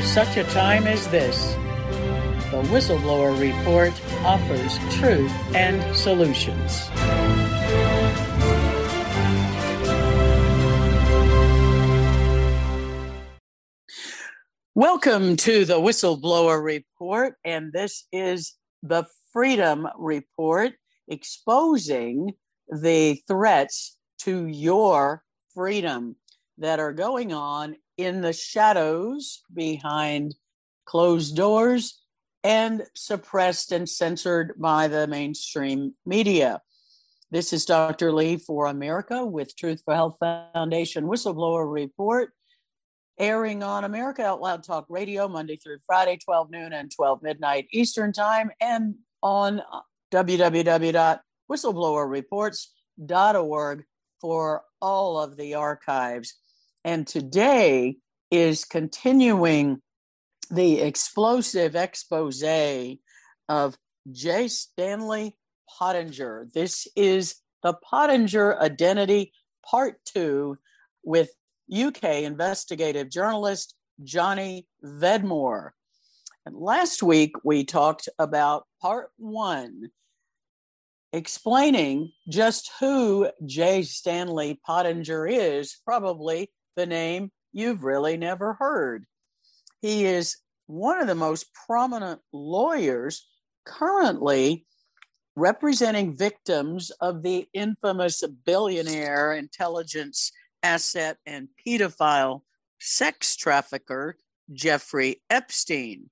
For such a time as this, the Whistleblower Report offers truth and solutions. Welcome to the Whistleblower Report, and this is the Freedom Report exposing the threats to your freedom that are going on in the shadows behind closed doors and suppressed and censored by the mainstream media. This is Dr. Lee for America with Truth for Health Foundation Whistleblower Report airing on America Out Loud Talk Radio Monday through Friday, 12 noon and 12 midnight Eastern Time, and on www.whistleblowerreports.org for all of the archives. And today is continuing the explosive expose of J. Stanley Pottinger. This is the Pottinger Identity Part Two with UK investigative journalist Johnny Vedmore. And last week we talked about part one, explaining just who J. Stanley Pottinger is, probably the name you've really never heard. He is one of the most prominent lawyers currently representing victims of the infamous billionaire intelligence asset and pedophile sex trafficker Jeffrey Epstein.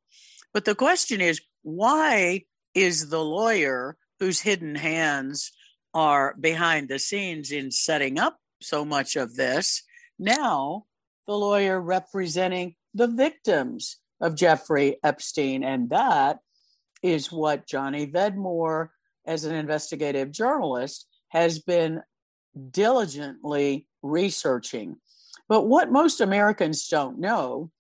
But the question is why is the lawyer whose hidden hands are behind the scenes in setting up so much of this now the lawyer representing the victims of Jeffrey Epstein? And that is what Johnny Vedmore, as an investigative journalist, has been diligently researching. But what most Americans don't know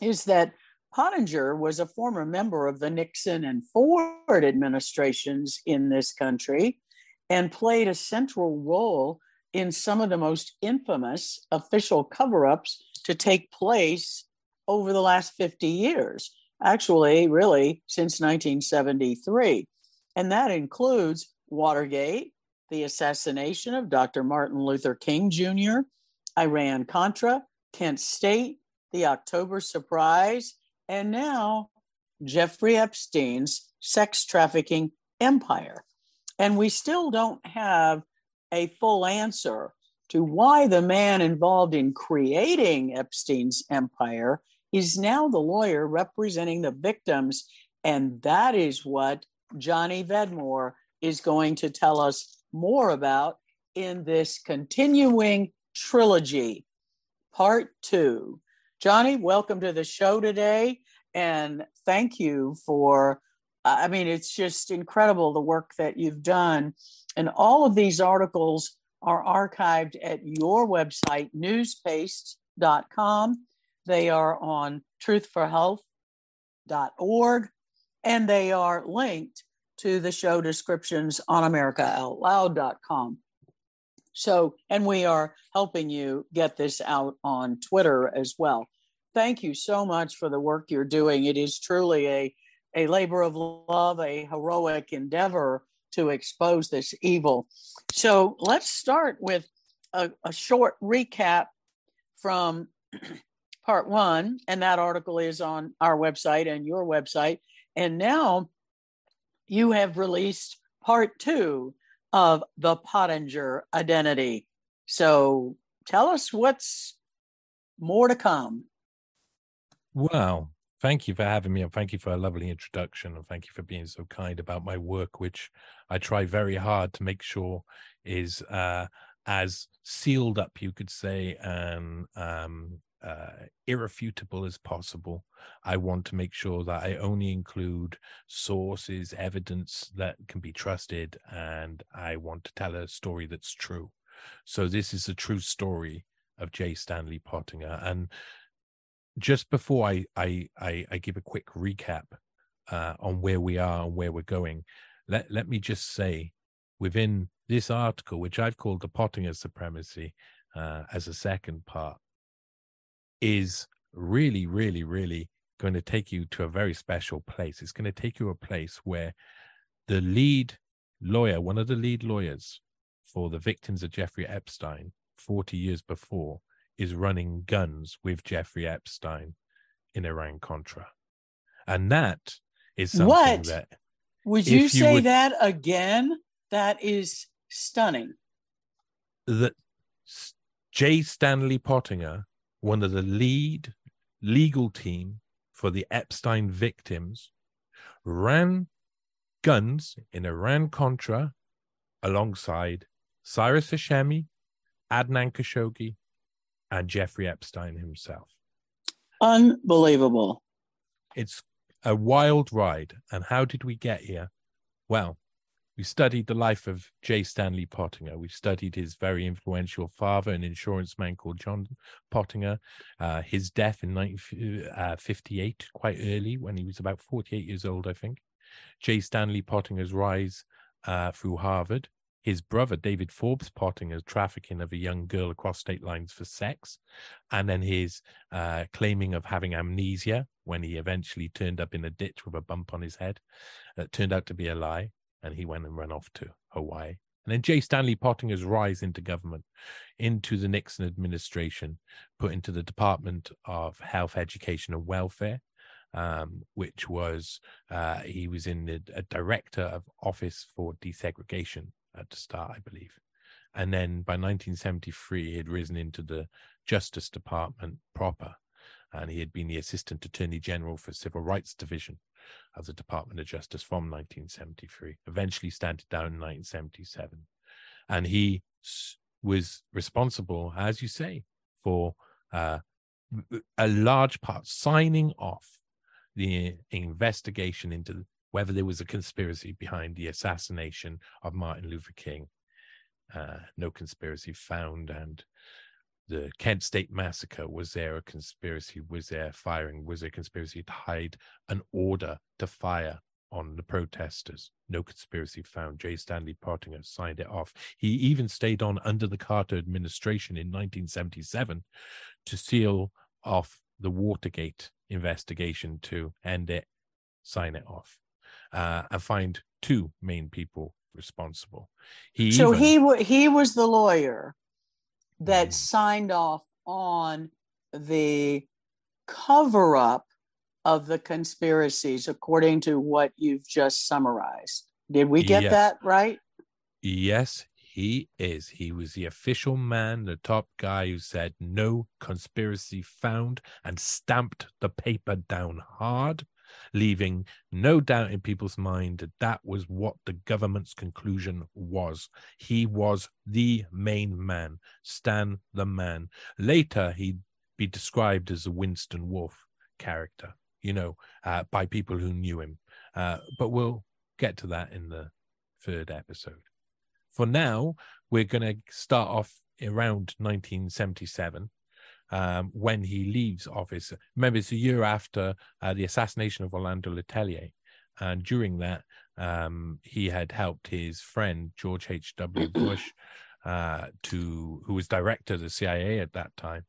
is that Pottinger was a former member of the Nixon and Ford administrations in this country and played a central role in some of the most infamous official cover ups to take place over the last 50 years, actually, really, since 1973. And that includes Watergate, the assassination of Dr. Martin Luther King Jr., Iran Contra, Kent State, the October surprise, and now Jeffrey Epstein's sex trafficking empire. And we still don't have a full answer to why the man involved in creating Epstein's empire is now the lawyer representing the victims. And that is what Johnny Vedmore is going to tell us more about in this continuing trilogy, part two. Johnny, welcome to the show today. And thank you for, I mean, it's just incredible the work that you've done. And all of these articles are archived at your website, newspaste.com. They are on truthforhealth.org and they are linked to the show descriptions on americaoutloud.com. So, and we are helping you get this out on Twitter as well. Thank you so much for the work you're doing. It is truly a, a labor of love, a heroic endeavor to expose this evil. So, let's start with a, a short recap from part one, and that article is on our website and your website. And now you have released part two of the Pottinger identity. So tell us what's more to come. Well, Thank you for having me, and thank you for a lovely introduction, and thank you for being so kind about my work, which I try very hard to make sure is uh, as sealed up, you could say, and um, uh, irrefutable as possible. I want to make sure that I only include sources, evidence that can be trusted, and I want to tell a story that's true. So this is a true story of J. Stanley Pottinger, and just before I I I, I give a quick recap uh, on where we are and where we're going, let let me just say within this article, which I've called the Pottinger supremacy uh, as a second part, is really, really, really going to take you to a very special place. It's going to take you a place where the lead lawyer, one of the lead lawyers for the victims of Jeffrey Epstein 40 years before, is running guns with Jeffrey Epstein in Iran Contra. And that is something what? that. Would you, you say would, that again? That is stunning. That J. Stanley Pottinger, one of the lead legal team for the Epstein victims, ran guns in Iran Contra alongside Cyrus Hashemi, Adnan Khashoggi, and Jeffrey Epstein himself. Unbelievable. It's a wild ride. And how did we get here? Well, we studied the life of J. Stanley Pottinger. We studied his very influential father, an insurance man called John Pottinger. Uh, his death in 1958, uh, quite early, when he was about 48 years old, I think. J. Stanley Pottinger's rise uh, through Harvard his brother David Forbes Pottinger's trafficking of a young girl across state lines for sex, and then his uh, claiming of having amnesia when he eventually turned up in a ditch with a bump on his head. That turned out to be a lie, and he went and ran off to Hawaii. And then J. Stanley Pottinger's rise into government, into the Nixon administration, put into the Department of Health, Education, and Welfare, um, which was uh, he was in the a director of Office for Desegregation at the start, I believe. And then by 1973, he had risen into the Justice Department proper, and he had been the Assistant Attorney General for Civil Rights Division of the Department of Justice from 1973, eventually standing down in 1977. And he was responsible, as you say, for uh, a large part signing off the investigation into whether there was a conspiracy behind the assassination of Martin Luther King. Uh, no conspiracy found, and the Kent State Massacre was there a conspiracy? Was there firing? Was there a conspiracy to hide an order to fire on the protesters? No conspiracy found. J. Stanley Pottinger signed it off. He even stayed on under the Carter administration in 1977 to seal off the Watergate investigation to end it, sign it off uh, and find two main people responsible. He so even, he w- he was the lawyer that mm. signed off on the cover up of the conspiracies, according to what you've just summarized. Did we get yes. that right? Yes, he is. He was the official man, the top guy who said no conspiracy found and stamped the paper down hard leaving no doubt in people's mind that that was what the government's conclusion was. He was the main man, Stan the man. Later, he'd be described as a Winston Wolfe character, you know, uh, by people who knew him. Uh, but we'll get to that in the third episode. For now, we're going to start off around 1977 um, when he leaves office. Remember, it's a year after uh, the assassination of Orlando Letelier. And during that, um, he had helped his friend, George H.W. Bush, uh, to who was director of the CIA at that time,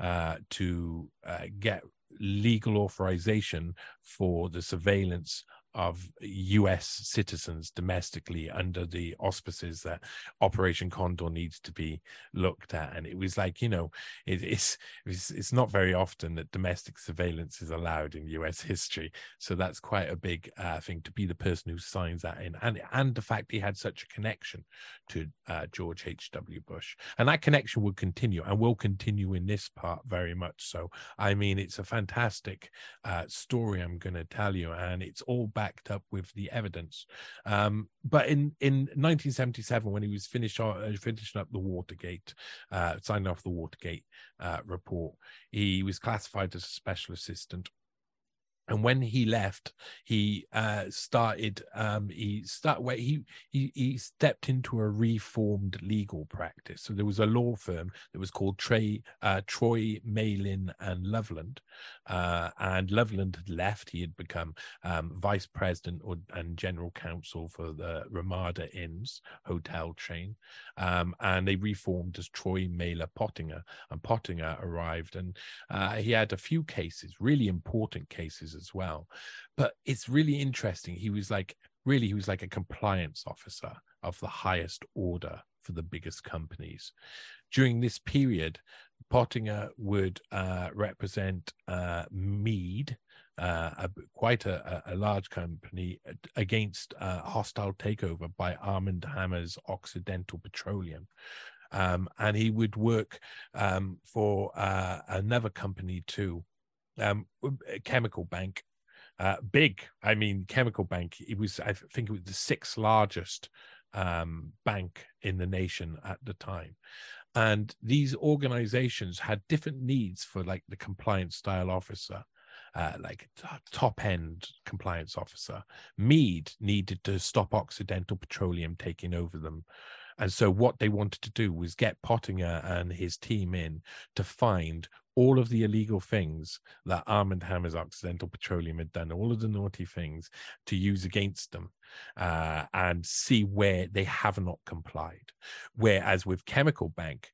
uh, to uh, get legal authorization for the surveillance of U.S. citizens domestically under the auspices that Operation Condor needs to be looked at. And it was like, you know, it, it's, it's it's not very often that domestic surveillance is allowed in U.S. history. So that's quite a big uh, thing to be the person who signs that in, and and the fact he had such a connection to uh, George H. W. Bush, and that connection will continue and will continue in this part very much so. I mean, it's a fantastic uh, story I'm going to tell you, and it's all backed up with the evidence. Um, but in in 1977, when he was finished uh, finishing up the Watergate, uh, signing off the Watergate uh, report, he was classified as a special assistant and when he left he uh, started um, he start where he, he he stepped into a reformed legal practice. So there was a law firm that was called Trey, uh, troy malin and loveland. Uh, and loveland had left. He had become um, vice president or, and general counsel for the ramada inns hotel chain. Um, and they reformed as troy malin pottinger. And pottinger arrived and uh, he had a few cases really important cases as well. But it's really interesting. He was like, really, he was like a compliance officer of the highest order for the biggest companies. During this period, Pottinger would uh, represent uh, Mead, uh, a, quite a, a, large company, against a hostile takeover by Armand Hammer's Occidental Petroleum. Um, and he would work um, for uh, another company too, um, Chemical Bank, uh, big. I mean, Chemical Bank. It was, I think, it was the sixth largest um, bank in the nation at the time, and these organizations had different needs for like the compliance style officer. Uh, like top end compliance officer. Mead needed to stop Occidental Petroleum taking over them. And so, what they wanted to do was get Pottinger and his team in to find all of the illegal things that Armand Hammer's Occidental Petroleum had done, all of the naughty things to use against them uh, and see where they have not complied. Whereas with Chemical Bank,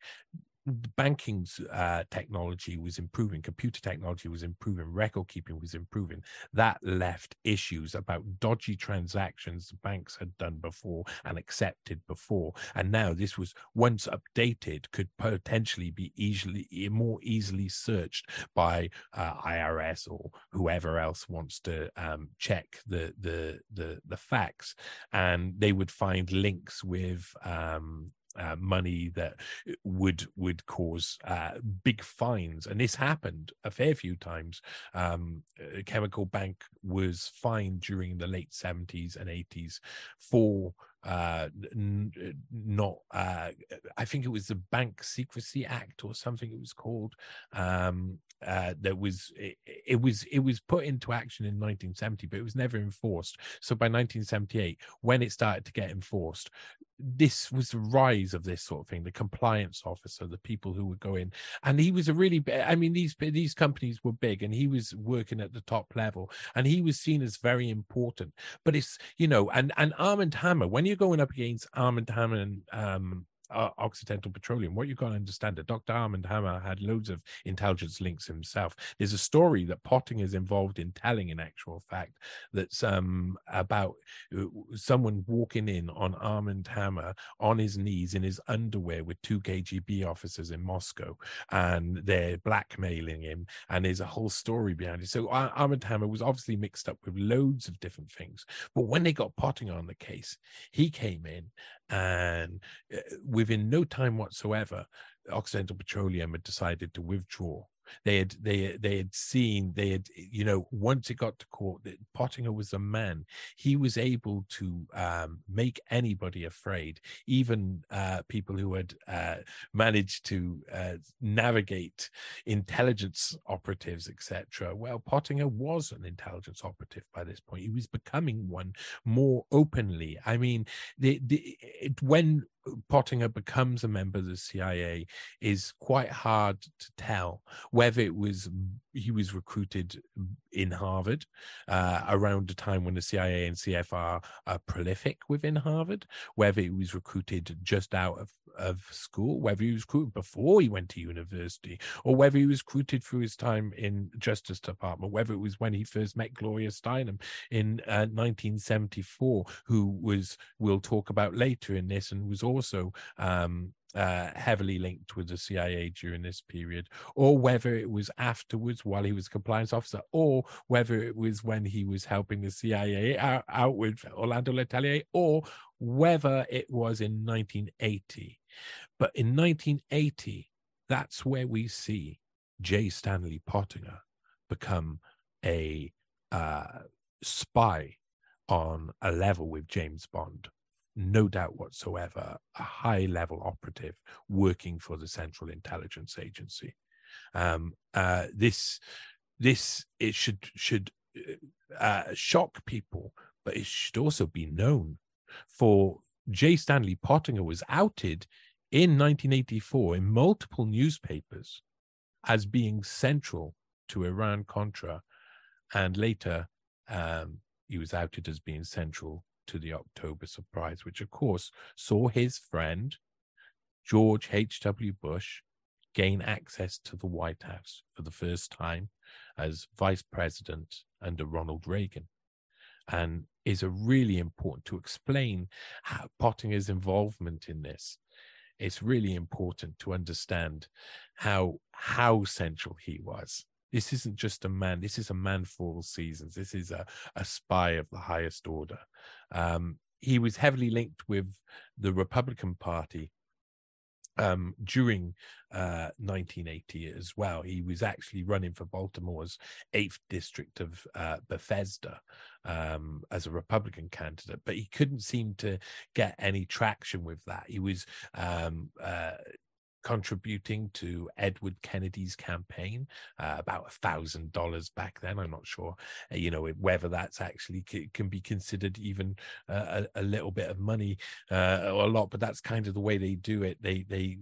banking uh, technology was improving, computer technology was improving, record keeping was improving. That left issues about dodgy transactions the banks had done before and accepted before. And now this was once updated, could potentially be easily more easily searched by uh, IRS or whoever else wants to um, check the the the the facts, and they would find links with um, uh, money that uh, would would cause uh, big fines, and this happened a fair few times. Um, Chemical Bank was fined during the late seventies and eighties for uh, n- uh, not uh, I think it was the Bank Secrecy Act or something it was called. Um, uh, that was it, it, was it was put into action in 1970, but it was never enforced. So by 1978, when it started to get enforced, this was the rise of this sort of thing the compliance officer the people who would go in and he was a really i mean these these companies were big and he was working at the top level and he was seen as very important but it's you know and and armand hammer when you're going up against armand hammer and um uh, Occidental Petroleum. What you've got to understand that Dr. Armand Hammer had loads of intelligence links himself. There's a story that Pottinger is involved in telling, in actual fact, that's um, about uh, someone walking in on Armand Hammer on his knees in his underwear with two KGB officers in Moscow, and they're blackmailing him. And there's a whole story behind it. So Armand Hammer was obviously mixed up with loads of different things. But when they got Pottinger on the case, he came in and uh, within no time whatsoever, Occidental Petroleum had decided to withdraw they had they they had seen they had you know once it got to court that Pottinger was a man. He was able to um, make anybody afraid, even uh, people who had uh, managed to uh, navigate intelligence operatives, etc. Well, Pottinger was an intelligence operative by this point. He was becoming one more openly. I mean, the, the it, when Pottinger becomes a member of the CIA is quite hard to tell whether it was he was recruited in Harvard uh, around the time when the CIA and CFR are prolific within Harvard, whether he was recruited just out of of school, whether he was recruited before he went to university, or whether he was recruited through his time in Justice Department, whether it was when he first met Gloria Steinem in uh, 1974, who was we'll talk about later in this, and was also um, uh, heavily linked with the CIA during this period, or whether it was afterwards while he was compliance officer, or whether it was when he was helping the CIA out, out with Orlando Letelier, or whether it was in 1980. But in 1980, that's where we see J. Stanley Pottinger become a uh, spy on a level with James Bond no doubt whatsoever, a high level operative working for the Central Intelligence Agency. Um, uh, this, this, it should should uh, uh, shock people, but it should also be known. For J. Stanley Pottinger was outed in 1984 in multiple newspapers as being central to Iran Contra, and later um, he was outed as being central to the October surprise, which of course saw his friend George H.W. Bush gain access to the White House for the first time as vice president under Ronald Reagan. And is a really important to explain how Pottinger's involvement in this. It's really important to understand how how central he was this isn't just a man. This is a man for all seasons. This is a, a spy of the highest order. Um, he was heavily linked with the Republican Party um, during uh, 1980 as well. He was actually running for Baltimore's 8th district of uh, Bethesda um, as a Republican candidate, but he couldn't seem to get any traction with that. He was um, uh, contributing to Edward Kennedy's campaign, uh, about a thousand dollars back then. I'm not sure, uh, you know, whether that's actually c- can be considered even uh, a, a, little bit of money uh, or a lot, but that's kind of the way they do it. They they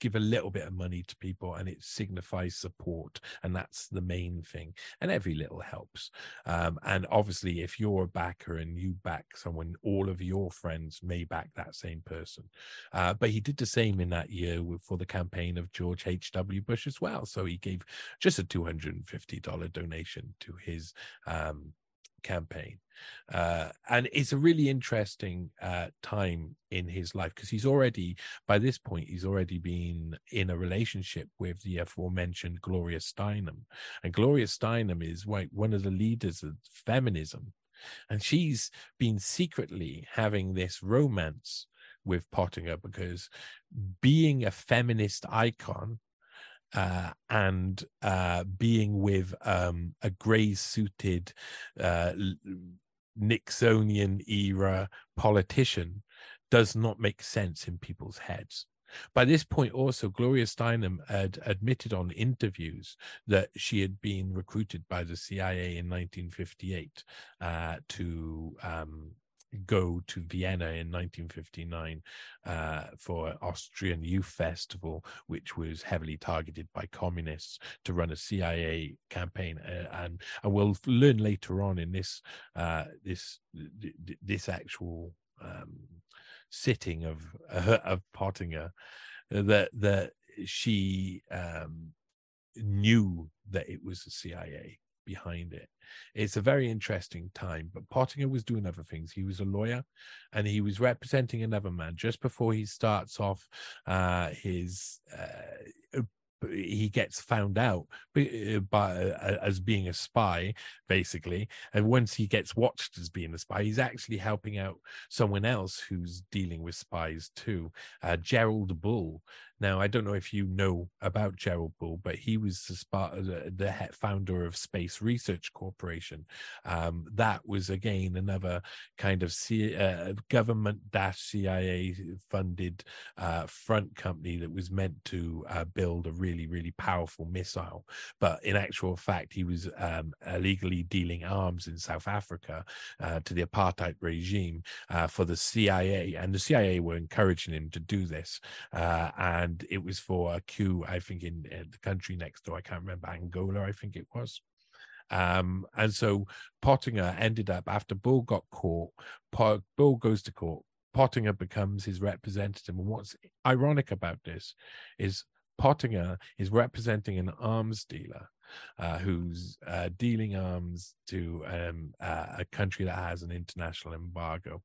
give a little bit of money to people, and it signifies support, and that's the main thing. And every little helps. Um, and obviously, if you're a backer and you back someone, all of your friends may back that same person. Uh, but he did the same in that year for the campaign of George H.W. Bush as well. So he gave just a $250 donation to his um, campaign. Uh, and it's a really interesting uh, time in his life because he's already, by this point, he's already been in a relationship with the aforementioned Gloria Steinem. And Gloria Steinem is one of the leaders of feminism. And she's been secretly having this romance with Pottinger because being a feminist icon uh, and uh, being with um, a grey suited uh, Nixonian era politician does not make sense in people's heads. By this point, also, Gloria Steinem had admitted on interviews that she had been recruited by the CIA in 1958 uh, to um, go to Vienna in 1959 uh, for Austrian Youth Festival, which was heavily targeted by communists to run a CIA campaign, uh, and and we'll learn later on in this uh, this this actual um, sitting of uh, of Pottinger that that she um, knew that it was the CIA behind it. It's a very interesting time, but Pottinger was doing other things. He was a lawyer and he was representing another man just before he starts off uh, his uh, he gets found out uh, by uh, as being a spy basically and once he gets watched as being a spy he's actually helping out someone else who's dealing with spies too uh, gerald bull now i don't know if you know about gerald bull but he was the, the, founder of space research corporation. Um, that was again another kind of C, uh, government CIA funded uh, front company that was meant to uh, build a really really powerful missile. But in actual fact he was um, illegally dealing arms in south africa uh, to the apartheid regime uh, for the cia and the cia were encouraging him to do this uh, and it was for a coup i think in, the country next door i can't remember angola i think it was um, and so Pottinger ended up after Bull got caught. Bull goes to court. Pottinger becomes his representative. And what's ironic about this is Pottinger is representing an arms dealer uh, who's uh, dealing arms to um, uh, a country that has an international embargo.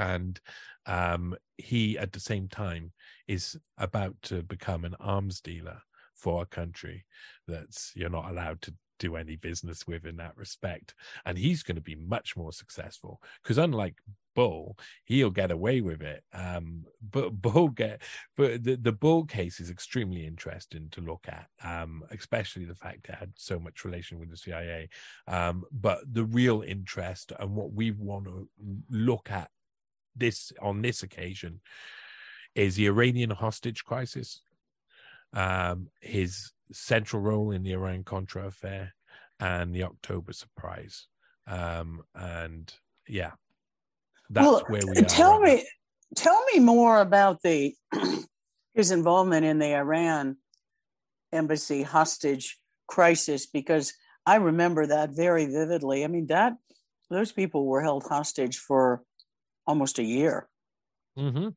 And um, he, at the same time, is about to become an arms dealer for a country that's you're not allowed to do any business with in that respect. And he's going to be much more successful because unlike Bull, he'll get away with it. Um, but Bull get, but the, the Bull case is extremely interesting to look at, um, especially the fact it had so much relation with the CIA. Um, but the real interest and what we want to look at this on this occasion is the Iranian hostage crisis, um, his central role in the Iran Contra affair, and the October surprise. Um, and yeah, that's well, where we tell me tell me more about the his involvement in the Iran embassy hostage crisis because I remember that very vividly. I mean that those people were held hostage for almost a year. Mm-hmm.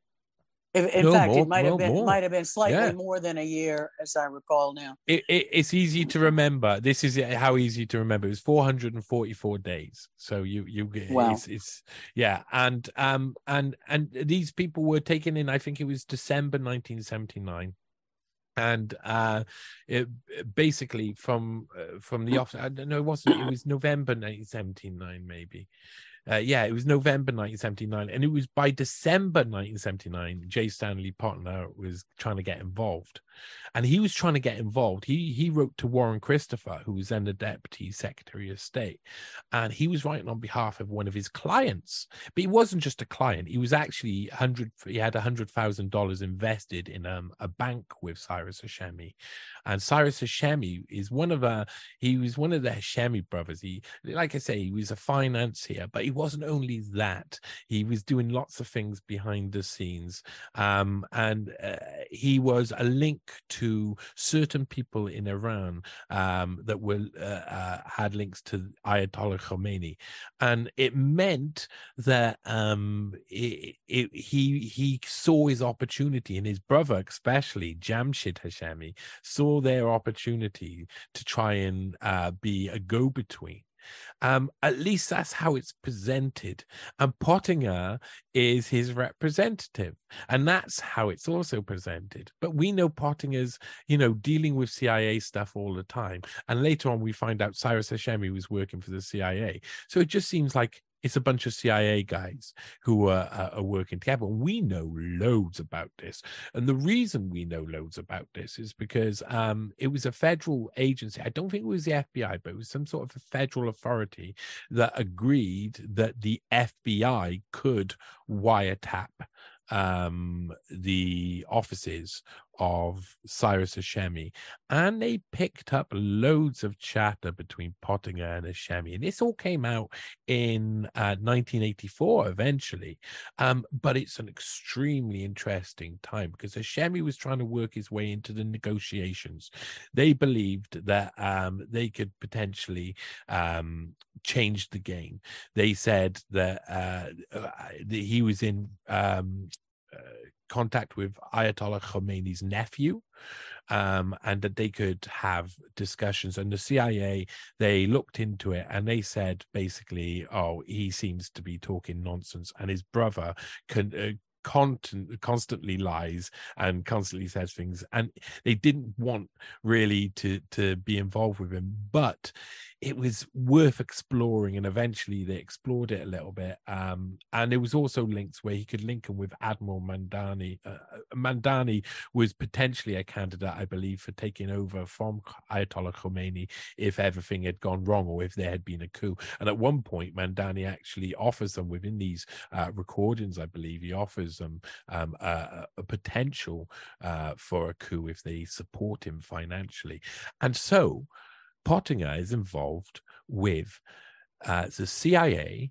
In, in no, fact, more, it might have been more. might have been slightly yeah. more than a year, as I recall now. It, it, it's easy to remember. This is how easy to remember. It was 444 days. So you you wow. it's, it's yeah, and um and and these people were taken in. I think it was December 1979 and uh it basically from uh, from the office i don't know it wasn't it was november 1979 maybe uh, yeah, it was November 1979, and it was by December 1979, J. Stanley Pottinger was trying to get involved, and he was trying to get involved. He he wrote to Warren Christopher, who was then the Deputy Secretary of State, and he was writing on behalf of one of his clients. But he wasn't just a client; he was actually hundred. He had hundred thousand dollars invested in um, a bank with Cyrus Hashemi, and Cyrus Hashemi is one of a. He was one of the Hashemi brothers. He, like I say, he was a financier, but he wasn't only that. He was doing lots of things behind the scenes, um, and uh, he was a link to certain people in Iran um, that were uh, uh, had links to Ayatollah Khomeini, and it meant that um, it, it, he he saw his opportunity, and his brother, especially Jamshid Hashemi, saw their opportunity to try and uh, be a go-between um, at least that's how it's presented. And Pottinger is his representative. And that's how it's also presented. But we know Pottinger's, you know, dealing with CIA stuff all the time. And later on, we find out Cyrus Hashemi was working for the CIA. So it just seems like it's a bunch of CIA guys who are, are working together. We know loads about this. And the reason we know loads about this is because um, it was a federal agency. I don't think it was the FBI, but it was some sort of a federal authority that agreed that the FBI could wiretap um, the offices of Cyrus Hashemi, and they picked up loads of chatter between Pottinger and Hashemi, and this all came out in uh, 1984 eventually. Um, but it's an extremely interesting time because Hashemi was trying to work his way into the negotiations. They believed that um, they could potentially um, change the game. They said that, uh, uh that he was in um, uh, contact with Ayatollah Khomeini's nephew, um, and that they could have discussions. And the CIA they looked into it and they said basically, "Oh, he seems to be talking nonsense," and his brother can. Uh, constantly lies and constantly says things and they didn't want really to to be involved with him but it was worth exploring and eventually they explored it a little bit um, and there was also links where he could link him with admiral madani. Uh, uh, madani was potentially a candidate i believe for taking over from ayatollah khomeini if everything had gone wrong or if there had been a coup. And at one point madani actually offers them within these uh, recordings i believe he offers them um, a, a, potential uh, for a coup if they support him financially. And so Pottinger is involved with uh, the CIA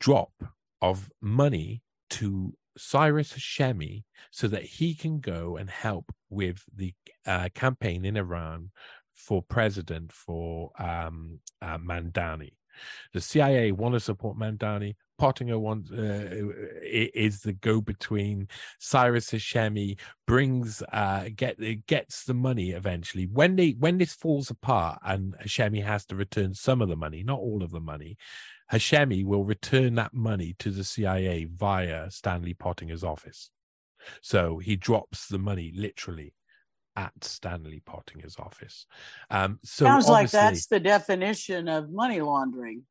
drop of money to Cyrus Hashemi so that he can go and help with the uh, campaign in Iran for president for um, uh, Madani. The CIA want to support Madani, Pottinger wants uh, is the go between. Cyrus Hashemi brings uh, get gets the money eventually. When they when this falls apart and Hashemi has to return some of the money, not all of the money. Hashemi will return that money to the CIA via Stanley Pottinger's office. So he drops the money literally at Stanley Pottinger's office. Um, so sounds like that's the definition of money laundering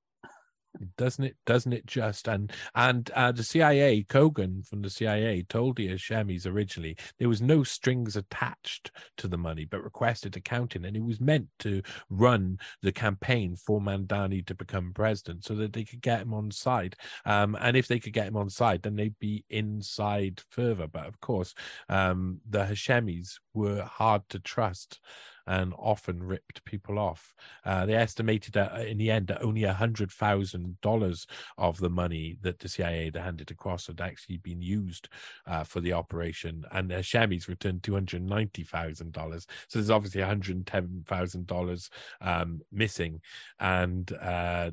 doesn't it doesn't it just and and uh, the cia cogan from the cia told the hashemis originally there was no strings attached to the money but requested accounting and it was meant to run the campaign for madani to become president so that they could get him on side. Um, and if they could get him on side then they'd be inside further. But of course um, the hashemis were hard to trust and often ripped people off. Uh, they estimated that in the end that only a hundred thousand dollars of the money that the CIA had handed across had actually been used uh, for the operation, and the Hashemis returned two hundred ninety thousand dollars. So there's obviously one hundred ten thousand um, dollars missing, and uh,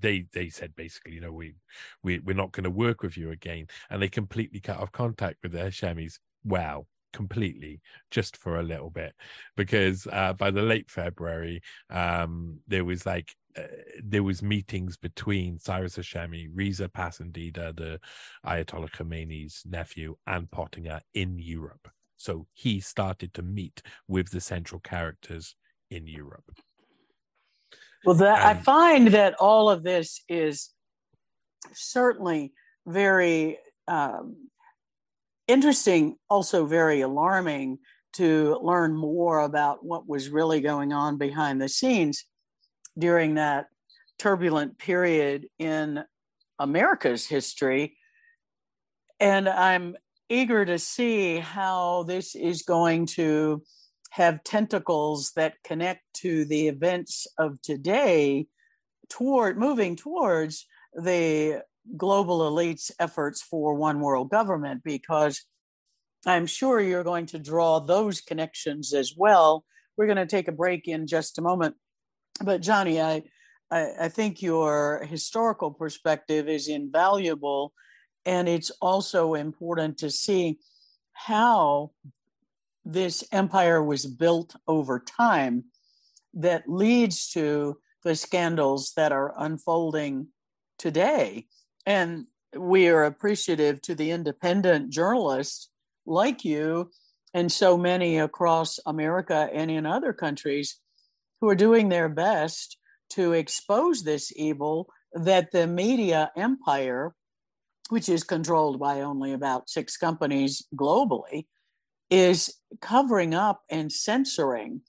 they they said basically, you know, we we we're not going to work with you again, and they completely cut off contact with the Hashemis. Wow, completely just for a little bit because uh, by the late February um, there was like uh, there was meetings between Cyrus Hashemi, Reza Passandideh, the Ayatollah Khomeini's nephew, and Pottinger in Europe. So he started to meet with the central characters in Europe. Well, that, I find that all of this is certainly very um, interesting, also very alarming to learn more about what was really going on behind the scenes during that turbulent period in America's history. And I'm eager to see how this is going to have tentacles that connect to the events of today toward moving towards the global elites' efforts for one world government because I'm sure you're going to draw those connections as well. We're going to take a break in just a moment. But, Johnny, I, I, I think your historical perspective is invaluable. And it's also important to see how this empire was built over time that leads to the scandals that are unfolding today. And we are appreciative to the independent journalists like you and so many across America and in other countries who are doing their best to expose this evil that the media empire, which is controlled by only about six companies globally, is covering up and censoring.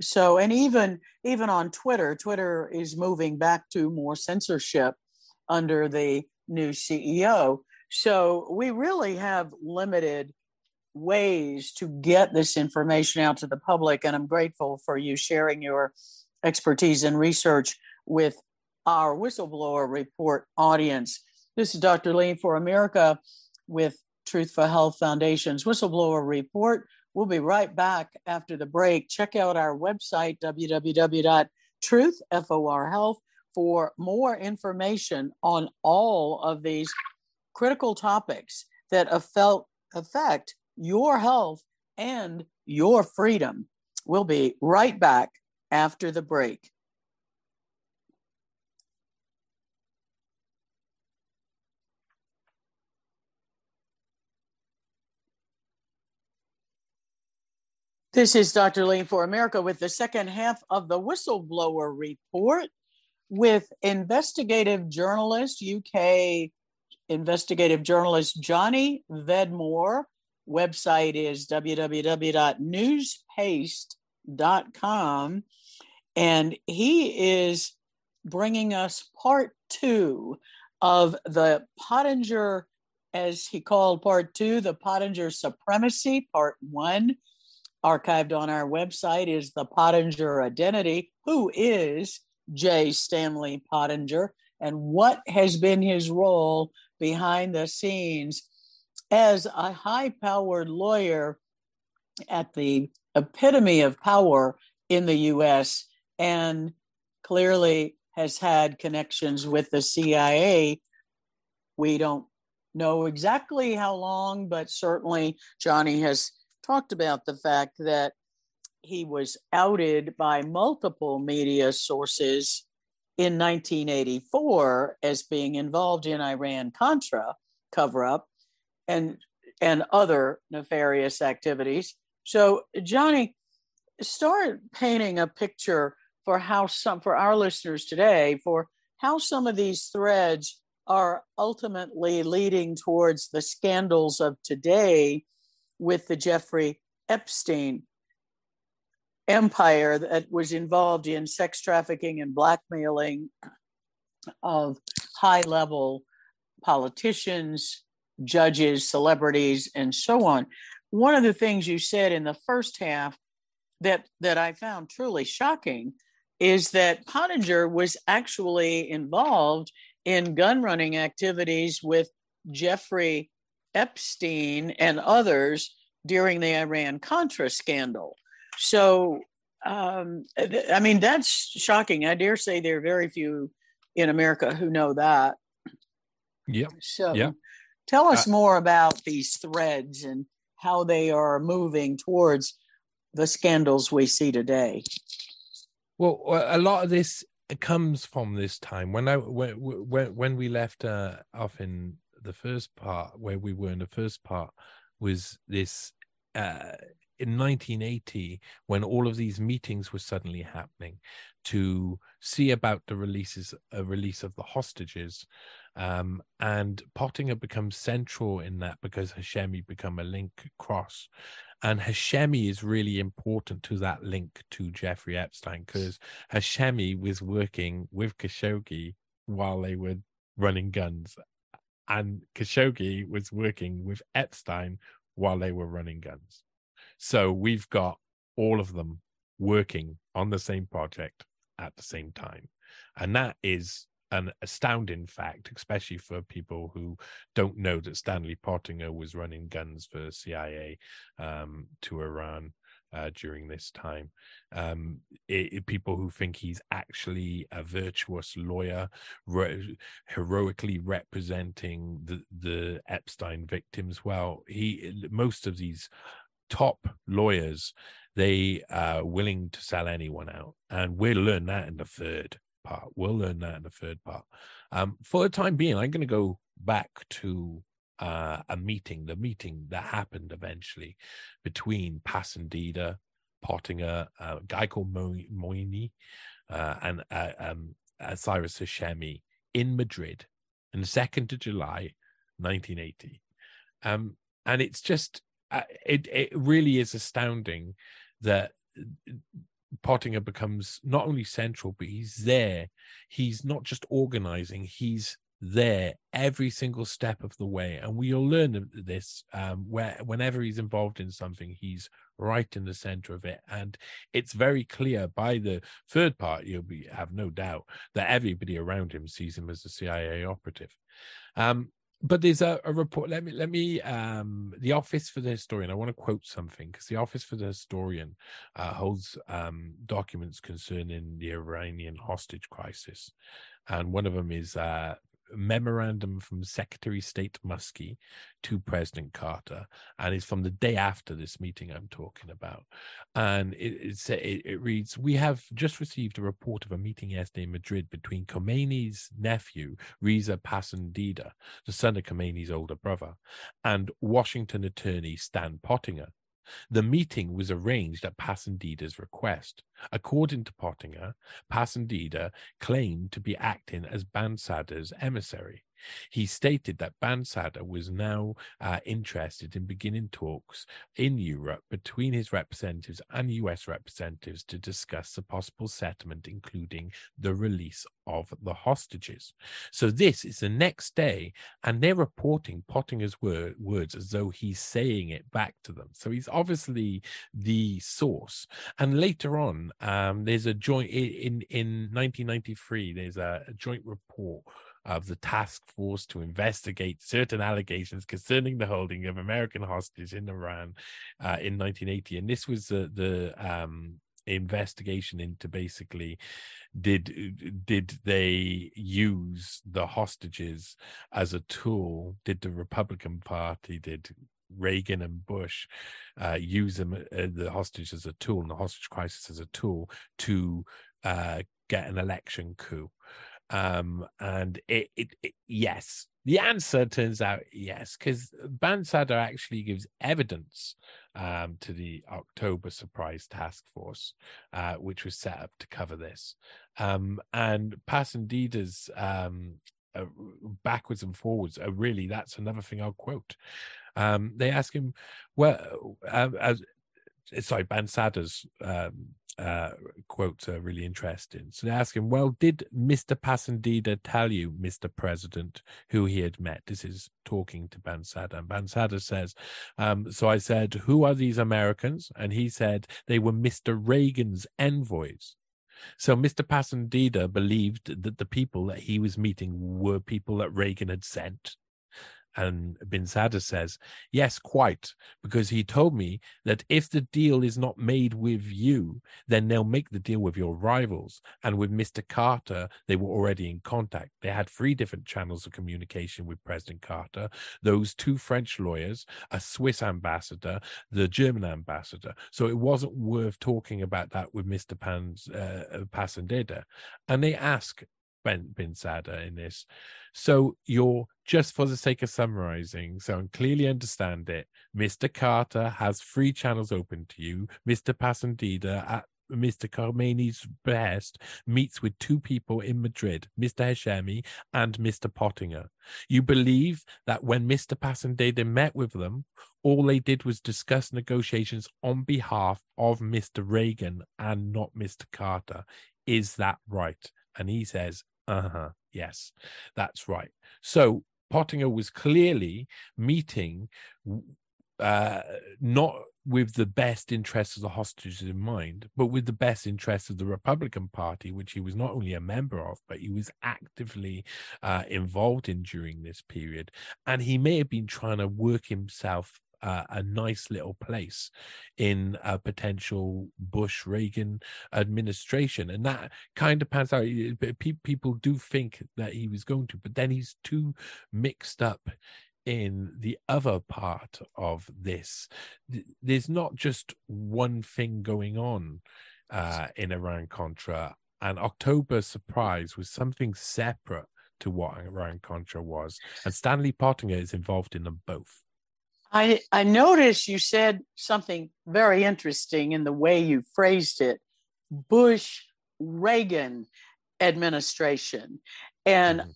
So, and even even on Twitter, Twitter is moving back to more censorship under the new CEO. So we really have limited ways to get this information out to the public. And I'm grateful for you sharing your expertise and research with our whistleblower report audience. This is Dr. Lean for America with Truth for Health Foundation's whistleblower report. We'll be right back after the break. Check out our website, www.truth, F-O-R more information on all of these critical topics that affect your health and your freedom. We'll be right back after the break. This is Dr. Lean for America with the second half of the Whistleblower Report with investigative journalist, UK investigative journalist Johnny Vedmore. Website is www.newspaste.com. And he is bringing us part two of the Pottinger, as he called part two, the Pottinger Supremacy, part one. Archived on our website is the Pottinger Identity. Who is J. Stanley Pottinger and what has been his role behind the scenes as a high powered lawyer at the epitome of power in the US and clearly has had connections with the CIA We don't know exactly how long, but certainly Johnny has talked about the fact that he was outed by multiple media sources in 1984 as being involved in Iran Contra cover up and and other nefarious activities. So Johnny, start painting a picture for how some for our listeners today for how some of these threads are ultimately leading towards the scandals of today with the Jeffrey Epstein empire that was involved in sex trafficking and blackmailing of high level politicians, judges, celebrities, and so on. One of the things you said in the first half that, that I found truly shocking is that Pottinger was actually involved in gun running activities with Jeffrey Epstein and others during the Iran Contra scandal. So, um, I mean, that's shocking. I dare say there are very few in America who know that. Yeah. So, yep. tell us uh, more about these threads and how they are moving towards the scandals we see today. Well, a lot of this comes from this time when I when when, when we left uh, off in the first part where we were in the first part was this uh, in 1980 when all of these meetings were suddenly happening to see about the releases a release of the hostages um, and Pottinger becomes central in that because Hashemi become a link cross and Hashemi is really important to that link to Jeffrey Epstein because Hashemi was working with Khashoggi while they were running guns and Khashoggi was working with Epstein while they were running guns so we've got all of them working on the same project at the same time. And that is an astounding fact, especially for people who don't know that Stanley Pottinger was running guns for CIA um, to Iran uh, during this time. Um, it, it, people who think he's actually a virtuous lawyer, re- heroically representing the the Epstein victims. Well, he most of these top lawyers, they are willing to sell anyone out. And we'll learn that in the third part. We'll learn that in the third part. Um, for the time being, I'm going to go back to uh, a meeting, the meeting that happened eventually between Passandideh, Pottinger, a guy called Mo- Moini, uh, and uh, um, Cyrus Hashemi in Madrid on the 2nd of July, 1980. Um, and it's just uh, it it really is astounding that Pottinger becomes not only central, but he's there. He's not just organizing; he's there every single step of the way. And we'll learn this um, where whenever he's involved in something, he's right in the center of it. And it's very clear by the third part, you'll be have no doubt that everybody around him sees him as a CIA operative. Um, but there's a, a, report. Let me let me um the Office for the Historian. I want to quote something because the Office for the Historian uh, holds um documents concerning the Iranian hostage crisis, and one of them is uh memorandum from Secretary State Muskie to President Carter, and it's from the day after this meeting I'm talking about. And it, it, it reads We have just received a report of a meeting yesterday in Madrid between Khomeini's nephew, Reza Passandideh, the son of Khomeini's older brother, and Washington attorney Stan Pottinger. The meeting was arranged at Passandideh's request. According to Pottinger, Passandideh claimed to be acting as Bani-Sadr's emissary. He stated that Bani-Sadr was now uh, interested in beginning talks in Europe between his representatives and US representatives to discuss a possible settlement, including the release of the hostages. So this is the next day, and they're reporting Pottinger's word, words as though he's saying it back to them. So he's obviously the source. And later on, um, there's a joint in in 1993. There's a, a joint report of the task force to investigate certain allegations concerning the holding of American hostages in Iran uh, in 1980. And this was the, the um, investigation into basically did did they use the hostages as a tool did the republican party did reagan and bush uh, use them uh, the hostage as a tool and the hostage crisis as a tool to uh, get an election coup um and it, it, it yes the answer turns out yes, because Bani-Sadr actually gives evidence um, to the October Surprise Task Force, uh, which was set up to cover this. Um, and Passandideh's um, uh, backwards and forwards are really that's another thing I'll quote. Um, they ask him, well, uh, as sorry, Bani-Sadr's um, uh, quotes are really interesting. So they ask him, Well, did Mr. Passandideh tell you, Mr. President, who he had met? This is talking to Bani-Sadr. And Bani-Sadr says, um, So I said, Who are these Americans? And he said, They were Mr. Reagan's envoys. So Mr. Passandideh believed that the people that he was meeting were people that Reagan had sent and Bin Sadr says, Yes, quite, because he told me that if the deal is not made with you, then they'll make the deal with your rivals. And with Mr. Carter, they were already in contact. They had three different channels of communication with President Carter those two French lawyers, a Swiss ambassador, the German ambassador. So it wasn't worth talking about that with Mr. Pan's, uh, Passandideh. And they ask Ben Bin Sadr in this. So you're just for the sake of summarizing, so I clearly understand it. Mr. Carter has three channels open to you. Mr. Passandideh at Mr. Khomeini's behest meets with two people in Madrid, Mr. Hashemi and Mr. Pottinger. You believe that when Mr. Passandideh met with them, all they did was discuss negotiations on behalf of Mr. Reagan and not Mr. Carter. Is that right? And he says, uh huh, yes, that's right. So Pottinger was clearly meeting uh, not with the best interests of the hostages in mind, but with the best interests of the Republican Party, which he was not only a member of, but he was actively uh, involved in during this period. And he may have been trying to work himself uh, a nice little place in a potential Bush Reagan administration. And that kind of pans out. People do think that he was going to, but then he's too mixed up in the other part of this. There's not just one thing going on uh, in Iran Contra. And October Surprise was something separate to what Iran Contra was. And Stanley Pottinger is involved in them both. I, I noticed you said something very interesting in the way you phrased it Bush Reagan administration. And mm-hmm.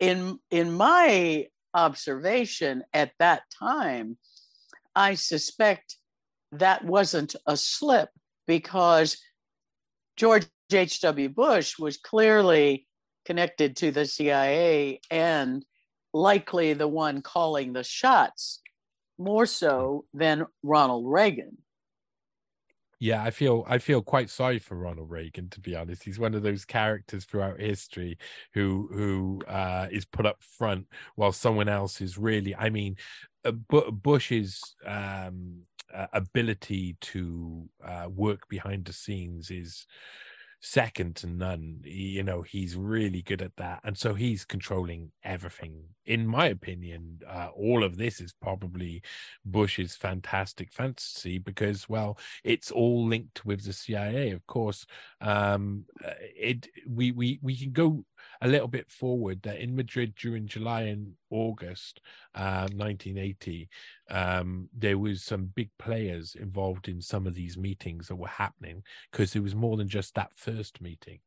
in, in my observation at that time, I suspect that wasn't a slip because George H.W. Bush was clearly connected to the CIA and likely the one calling the shots more so than Ronald Reagan. Yeah, I feel I feel quite sorry for Ronald Reagan to be honest. He's one of those characters throughout history who who uh, is put up front while someone else is really. I mean, uh, Bush's um, ability to uh, work behind the scenes is second to none. You know, he's really good at that. And so he's controlling everything. In my opinion, uh, all of this is probably Bush's fantastic fantasy because, well, it's all linked with the CIA. Of course, um, uh, it we we we can go a little bit forward that in Madrid during July and August uh, 1980, um, there was some big players involved in some of these meetings that were happening because there was more than just that first meeting.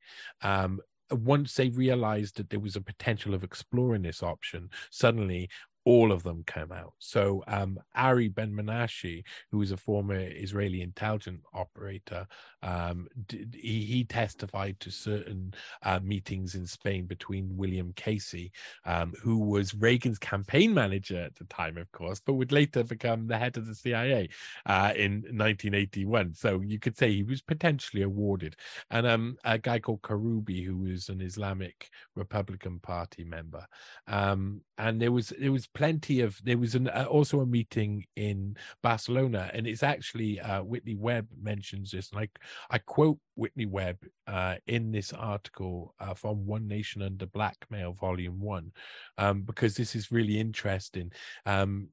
Um, once they realized that there was a potential of exploring this option, suddenly all of them came out. So um, Ari Ben Menashe, who was a former Israeli intelligence operator, um, did, he, he, testified to certain uh, meetings in Spain between William Casey, um, who was Reagan's campaign manager at the time, of course, but would later become the head of the CIA uh, in 1981. So you could say he was potentially awarded. And um, a guy called Karubi, who was an Islamic Republican Party member. And there was there was plenty of there was an, uh, also a meeting in Barcelona, and it's actually uh, Whitney Webb mentions this, and I I quote Whitney Webb uh, in this article uh, from One Nation Under Blackmail, Volume One, um, because this is really interesting. Um,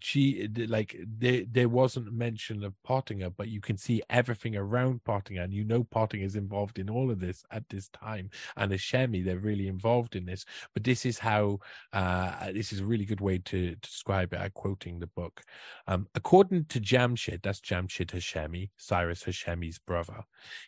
she like there there wasn't mention of Pottinger, but you can see everything around Pottinger, and you know Pottinger is involved in all of this at this time. And Hashemi, they're really involved in this. But this is how uh, this is a really good way to, to describe it. I'm quoting the book. Um, according to Jamshid, that's Jamshid Hashemi, Cyrus Hashemi's brother,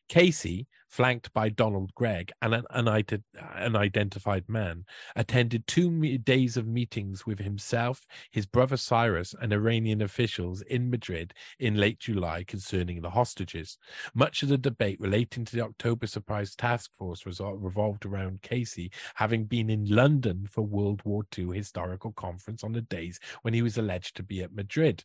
Casey flanked by Donald Gregg and an unidentified man, attended two days of meetings with himself, his brother Cyrus, and Iranian officials in Madrid in late July concerning the hostages. Much of the debate relating to the October Surprise Task Force revolved around Casey having been in London for World War II historical conference on the days when he was alleged to be at Madrid.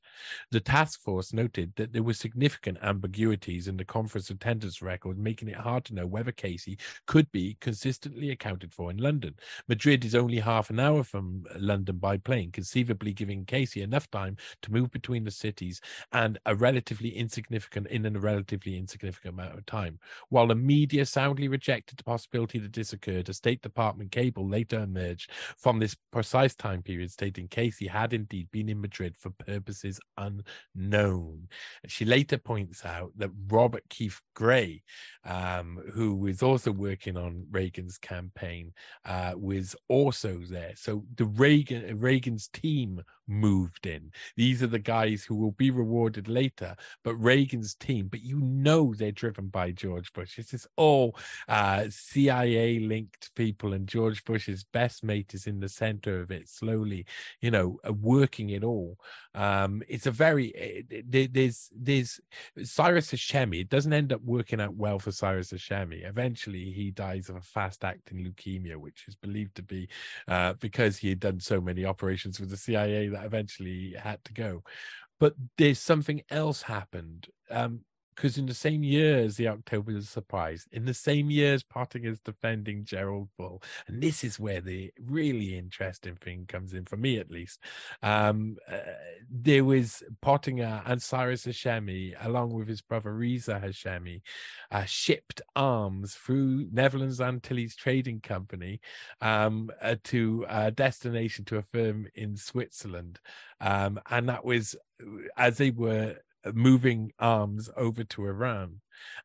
The task force noted that there were significant ambiguities in the conference attendance record, making it hard hard to know whether Casey could be consistently accounted for in London. Madrid is only half an hour from London by plane, conceivably giving Casey enough time to move between the cities and a relatively insignificant in a relatively insignificant amount of time. While the media soundly rejected the possibility that this occurred, a State Department cable later emerged from this precise time period stating Casey had indeed been in Madrid for purposes unknown. She later points out that Robert Keith Gray, um, um, who was also working on Reagan's campaign, uh, was also there. So the Reagan Reagan's team moved in. These are the guys who will be rewarded later, but Reagan's team, but you know they're driven by George Bush. This is all uh, CIA linked people, and George Bush's best mate is in the center of it, slowly, you know, uh, working it all. Um, it's a very eh, there's there's Cyrus Hashemi. It doesn't end up working out well for Cyrus Hashemi. Eventually, he dies of a fast acting leukemia, which is believed to be uh, because he had done so many operations with the CIA that eventually had to go. But there's something else happened. Um, because in the same year as the October Surprise, in the same year as Pottinger is defending Gerald Bull, and this is where the really interesting thing comes in for me, at least. Um, uh, there was Pottinger and Cyrus Hashemi, along with his brother Reza Hashemi, uh, shipped arms through Netherlands Antilles Trading Company um, uh, to a destination to a firm in Switzerland, um, and that was as they were moving arms over to Iran.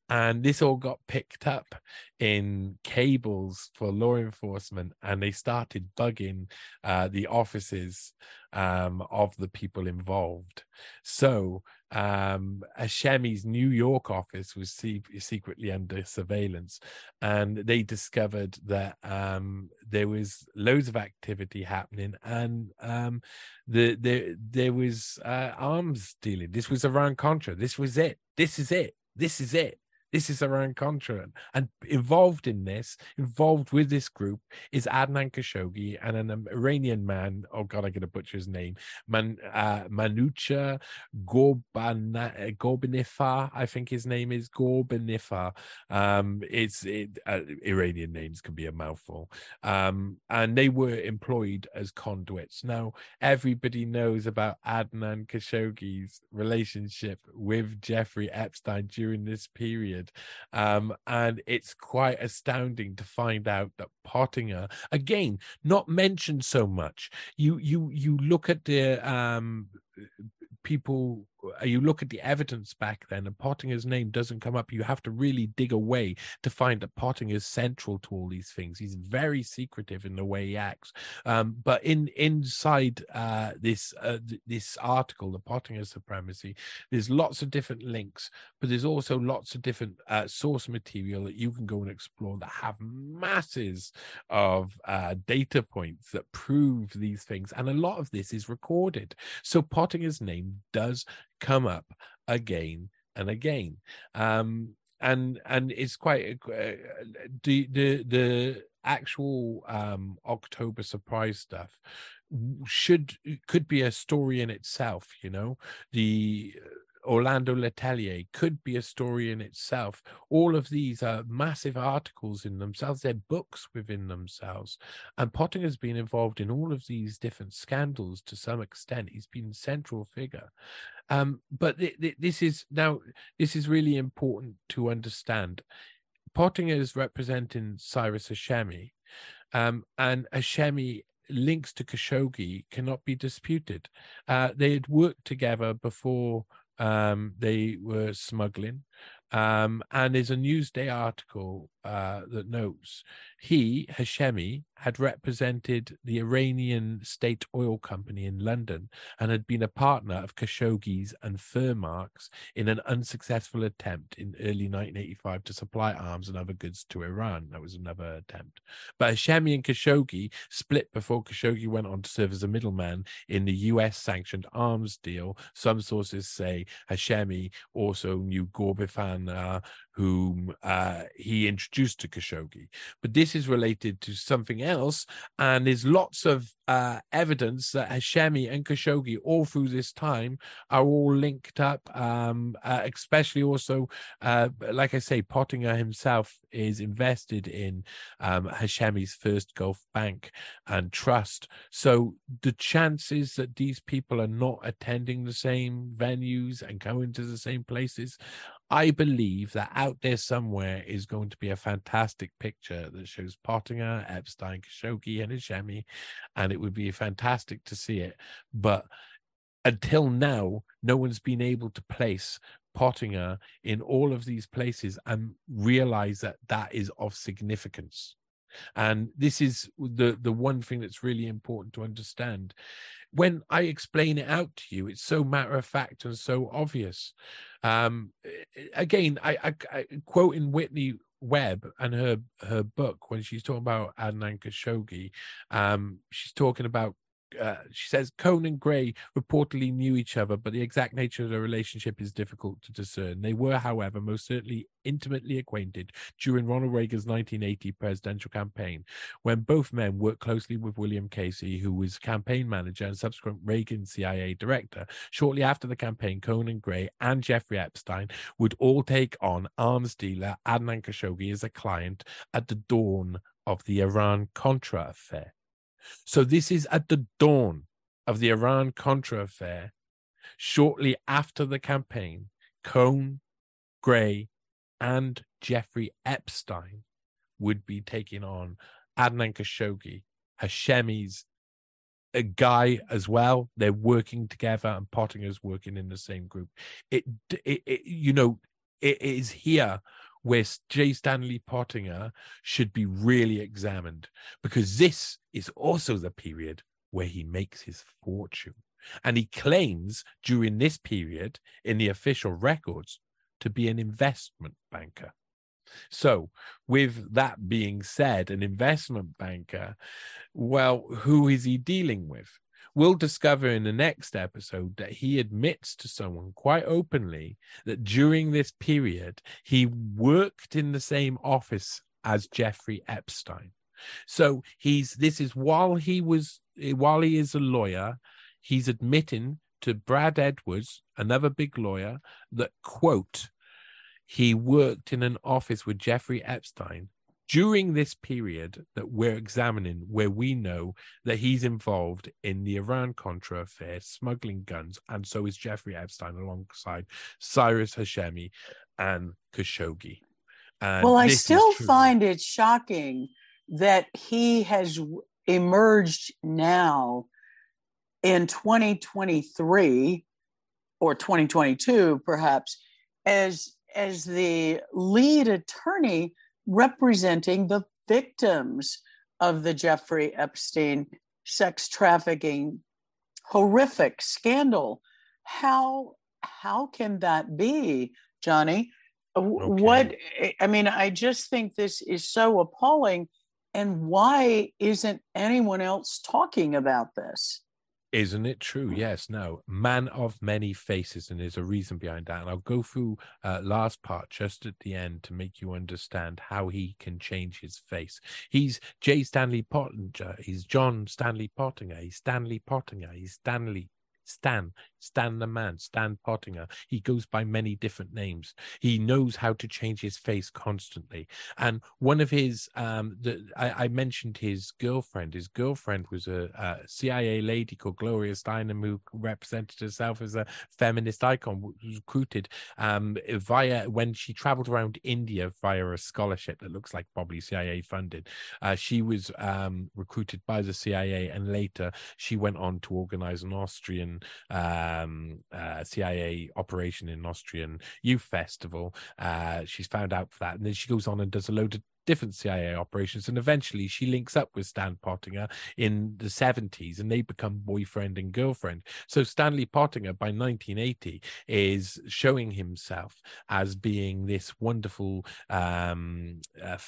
And this all got picked up in cables for law enforcement, and they started bugging uh, the offices um, of the people involved. So um, Hashemi's New York office was se- secretly under surveillance, and they discovered that um, there was loads of activity happening, and um, the, the there was uh, arms dealing. This was Iran Contra. This was it. This is it. This is it. This is Iran Contra. And involved in this, involved with this group, is Adnan Khashoggi and an Iranian man. Oh, God, I'm going to butcher his name. Man, uh, Manucher Ghorbanifar, I think his name is Gorbanifa. Um, it's it, uh, Iranian names can be a mouthful. Um, and they were employed as conduits. Now, everybody knows about Adnan Khashoggi's relationship with Jeffrey Epstein during this period period. Um, and it's quite astounding to find out that Pottinger, again, not mentioned so much. You you you look at the um people you look at the evidence back then and Pottinger's name doesn't come up, you have to really dig away to find that Pottinger is central to all these things. He's very secretive in the way he acts. Um, but in inside uh, this uh, th- this article, the Pottinger supremacy, there's lots of different links, but there's also lots of different uh, source material that you can go and explore that have masses of uh, data points that prove these things, and a lot of this is recorded. So Pottinger's name does come up again and again. Um, and and it's quite uh, the the the actual um October surprise stuff should could be a story in itself. You know the Orlando Letelier could be a story in itself. All of these are massive articles in themselves. They're books within themselves. And Pottinger's been involved in all of these different scandals to some extent. He's been a central figure. Um, but th- th- this is now, this is really important to understand. Pottinger is representing Cyrus Hashemi. Um, and Hashemi links to Khashoggi cannot be disputed. Uh, they had worked together before um, they were smuggling. Um, and there's a Newsday article uh, that notes he, Hashemi, had represented the Iranian state oil company in London and had been a partner of Khashoggi's and Furmark's in an unsuccessful attempt in early 1985 to supply arms and other goods to Iran. That was another attempt. But Hashemi and Khashoggi split before Khashoggi went on to serve as a middleman in the US sanctioned arms deal. Some sources say Hashemi also knew Gorbifan, uh, whom uh, he introduced to Khashoggi. But this is related to something else, and there's lots of uh, evidence that Hashemi and Khashoggi all through this time are all linked up, um, uh, especially also, uh, like I say, Pottinger himself is invested in um, Hashemi's first Gulf Bank and Trust. So the chances that these people are not attending the same venues and going to the same places I believe that out there somewhere is going to be a fantastic picture that shows Pottinger, Epstein, Khashoggi, and Hashemi, and it would be fantastic to see it. But until now, no one's been able to place Pottinger in all of these places and realize that that is of significance. And this is the the one thing that's really important to understand. When I explain it out to you, it's so matter of fact and so obvious. Um, again, I, I, I quoting Whitney Webb and her her book when she's talking about Adnan Khashoggi, um, she's talking about uh, she says Cohn and Gray reportedly knew each other, but the exact nature of their relationship is difficult to discern. They were, however, most certainly intimately acquainted during Ronald Reagan's 1980 presidential campaign, when both men worked closely with William Casey, who was campaign manager and subsequent Reagan CIA director. Shortly after the campaign, Cohn and Gray and Jeffrey Epstein would all take on arms dealer Adnan Khashoggi as a client at the dawn of the Iran Contra affair. So this is at the dawn of the Iran Contra affair, shortly after the campaign. Cohn, Gray, and Jeffrey Epstein would be taking on Adnan Khashoggi, Hashemi's a guy as well. They're working together, and Pottinger's working in the same group. It, it, it you know, it is here where J. Stanley Pottinger should be really examined because this is also the period where he makes his fortune. And he claims during this period in the official records to be an investment banker. So, with that being said, an investment banker, well, who is he dealing with? We'll discover in the next episode that he admits to someone quite openly that during this period he worked in the same office as Jeffrey Epstein. So he's this is while he was while he is a lawyer, he's admitting to Brad Edwards, another big lawyer, that quote he worked in an office with Jeffrey Epstein during this period that we're examining, where we know that he's involved in the Iran Contra affair, smuggling guns, and so is Jeffrey Epstein alongside Cyrus Hashemi and Khashoggi. And well, I still find it shocking that he has emerged now in 2023 or 2022, perhaps, as as the lead attorney representing the victims of the Jeffrey Epstein sex trafficking horrific scandal. How how can that be, Johnny? Okay. What I mean, I just think this is so appalling. And why isn't anyone else talking about this? Isn't it true? Yes. No. Man of many faces, and there's a reason behind that. And I'll go through uh, last part just at the end to make you understand how he can change his face. He's J. Stanley Pottinger. He's John Stanley Pottinger. He's Stanley Pottinger. He's Stanley Stan, Stan the man, Stan Pottinger. He goes by many different names. He knows how to change his face constantly. And one of his, um, the, I, I mentioned his girlfriend. His girlfriend was a, a, CIA lady called Gloria Steinem who represented herself as a feminist icon, was recruited um, via when she traveled around India via a scholarship that looks like probably CIA funded. Uh, she was um, recruited by the CIA, and later she went on to organize an Austrian. Um, uh, CIA operation in Austrian Youth Festival. Uh, she's found out for that, and then she goes on and does a load of different CIA operations. And eventually she links up with Stan Pottinger in the 70s and they become boyfriend and girlfriend. So Stanley Pottinger by 1980 is showing himself as being this wonderful, um, uh,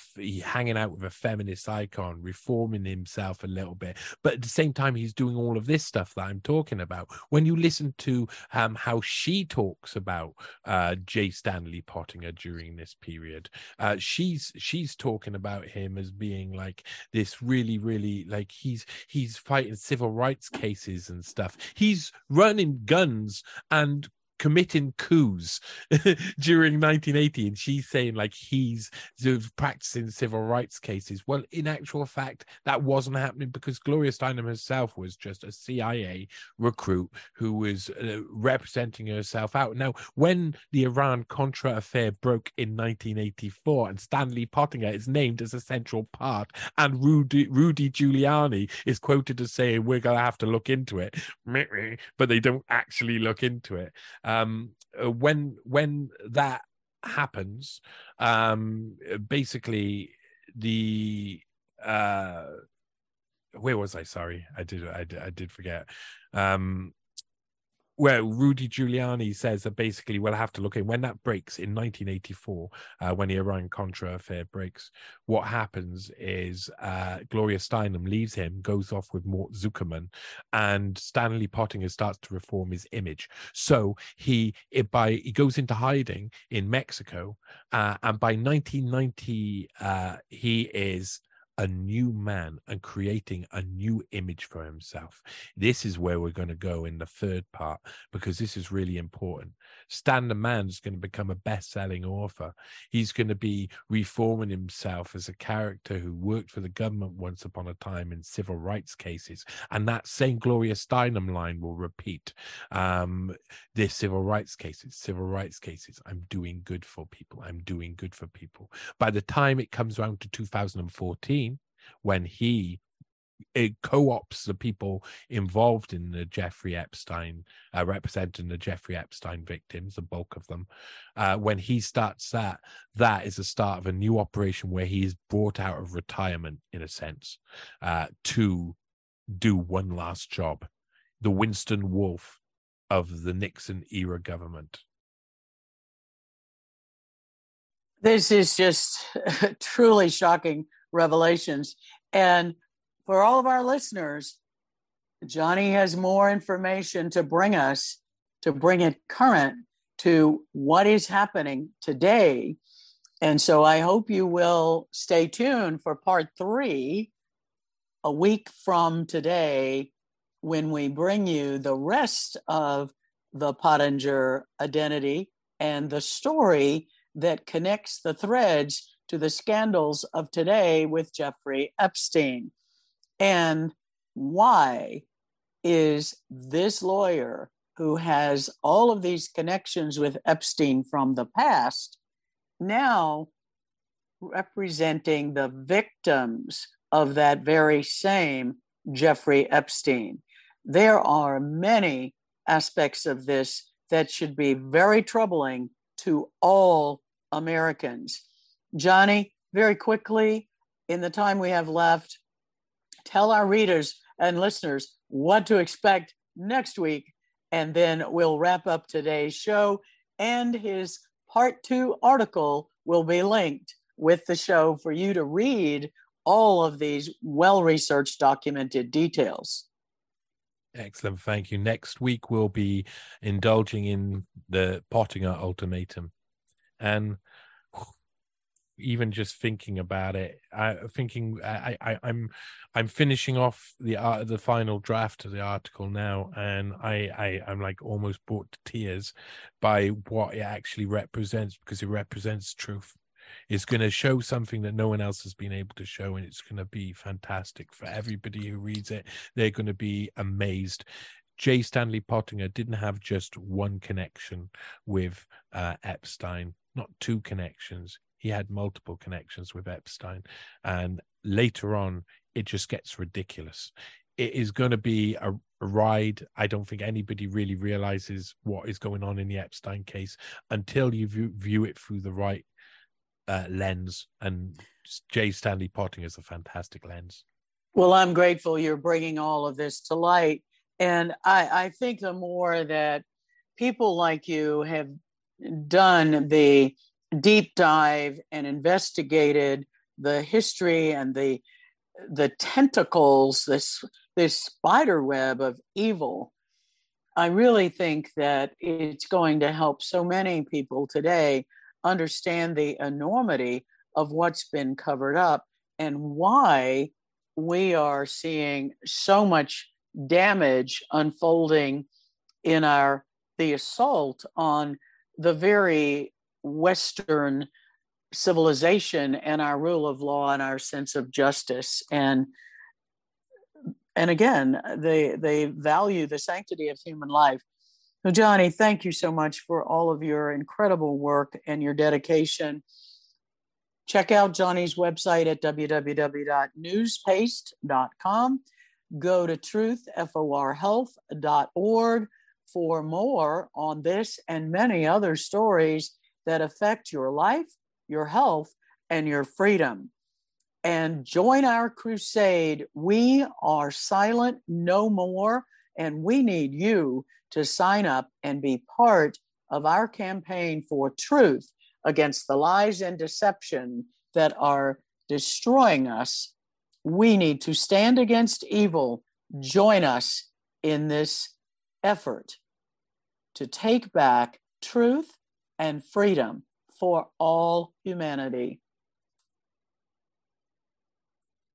hanging out with a feminist icon, reforming himself a little bit. But at the same time, he's doing all of this stuff that I'm talking about. When you listen to um, how she talks about uh, J. Stanley Pottinger during this period, uh, she's she's talking talking about him as being like this really really like he's he's fighting civil rights cases and stuff. He's running guns and committing coups during 1980 and she's saying like he's practicing civil rights cases. Well in actual fact that wasn't happening because gloria steinem herself was just a cia recruit who was uh, representing herself out. Now when the iran contra affair broke in 1984 and stanley pottinger is named as a central part and rudy, rudy giuliani is quoted as saying we're going to have to look into it but they don't actually look into it. um, uh, when when that happens, um, basically the uh, where was I? Sorry, I did I I did forget. Um, where Rudy Giuliani says that basically we'll have to look in when that breaks in 1984, uh, when the Iran Contra affair breaks. What happens is uh, Gloria Steinem leaves him, goes off with Mort Zuckerman, and Stanley Pottinger starts to reform his image. So he it, by he goes into hiding in Mexico, uh, and by 1990 uh, he is a new man and creating a new image for himself. This is where we're going to go in the third part because this is really important. Stan the Man is going to become a best selling author. He's going to be reforming himself as a character who worked for the government once upon a time in civil rights cases. And that same Gloria Steinem line will repeat. Um, this civil rights cases, civil rights cases. I'm doing good for people. I'm doing good for people. By the time it comes around to 2014, when he co-ops the people involved in the Jeffrey Epstein, uh, representing the Jeffrey Epstein victims, the bulk of them. Uh, when he starts that, that is the start of a new operation where he is brought out of retirement, in a sense, uh, to do one last job. The Winston Wolfe of the Nixon era government. This is just truly shocking revelations. And for all of our listeners, Johnny has more information to bring us, to bring it current to what is happening today. And so I hope you will stay tuned for part three a week from today when we bring you the rest of the Pottinger identity and the story that connects the threads to the scandals of today with Jeffrey Epstein. And why is this lawyer who has all of these connections with Epstein from the past now representing the victims of that very same Jeffrey Epstein? There are many aspects of this that should be very troubling to all Americans. Johnny, very quickly, in the time we have left, tell our readers and listeners what to expect next week, and then we'll wrap up today's show. And his part two article will be linked with the show for you to read all of these well researched, documented details. Excellent. Thank you. Next week, we'll be indulging in the Pottinger ultimatum. And even just thinking about it. I thinking I, I I'm I'm finishing off the uh, the final draft of the article now, and I, I I'm like almost brought to tears by what it actually represents because it represents truth. It's going to show something that no one else has been able to show, and it's going to be fantastic for everybody who reads it. They're going to be amazed. J. Stanley Pottinger didn't have just one connection with uh, Epstein, not two connections. He had multiple connections with Epstein. And later on, it just gets ridiculous. It is going to be a, a ride. I don't think anybody really realizes what is going on in the Epstein case until you view, view it through the right uh, lens. And J. Stanley Potting is a fantastic lens. Well, I'm grateful you're bringing all of this to light and I, I think the more that people like you have done the deep dive and investigated the history and the the tentacles, this this spider web of evil, I really think that it's going to help so many people today understand the enormity of what's been covered up and why we are seeing so much damage unfolding in our the assault on the very western civilization and our rule of law and our sense of justice. And and again they they value the sanctity of human life. So johnny thank you so much for all of your incredible work and your dedication. Check out johnny's website at www.newspaste.com go to truthforhealth.org for more on this and many other stories that affect your life, your health, and your freedom. And join our crusade. We are silent no more, and we need you to sign up and be part of our campaign for truth against the lies and deception that are destroying us we need to stand against evil. Join us in this effort to take back truth and freedom for all humanity.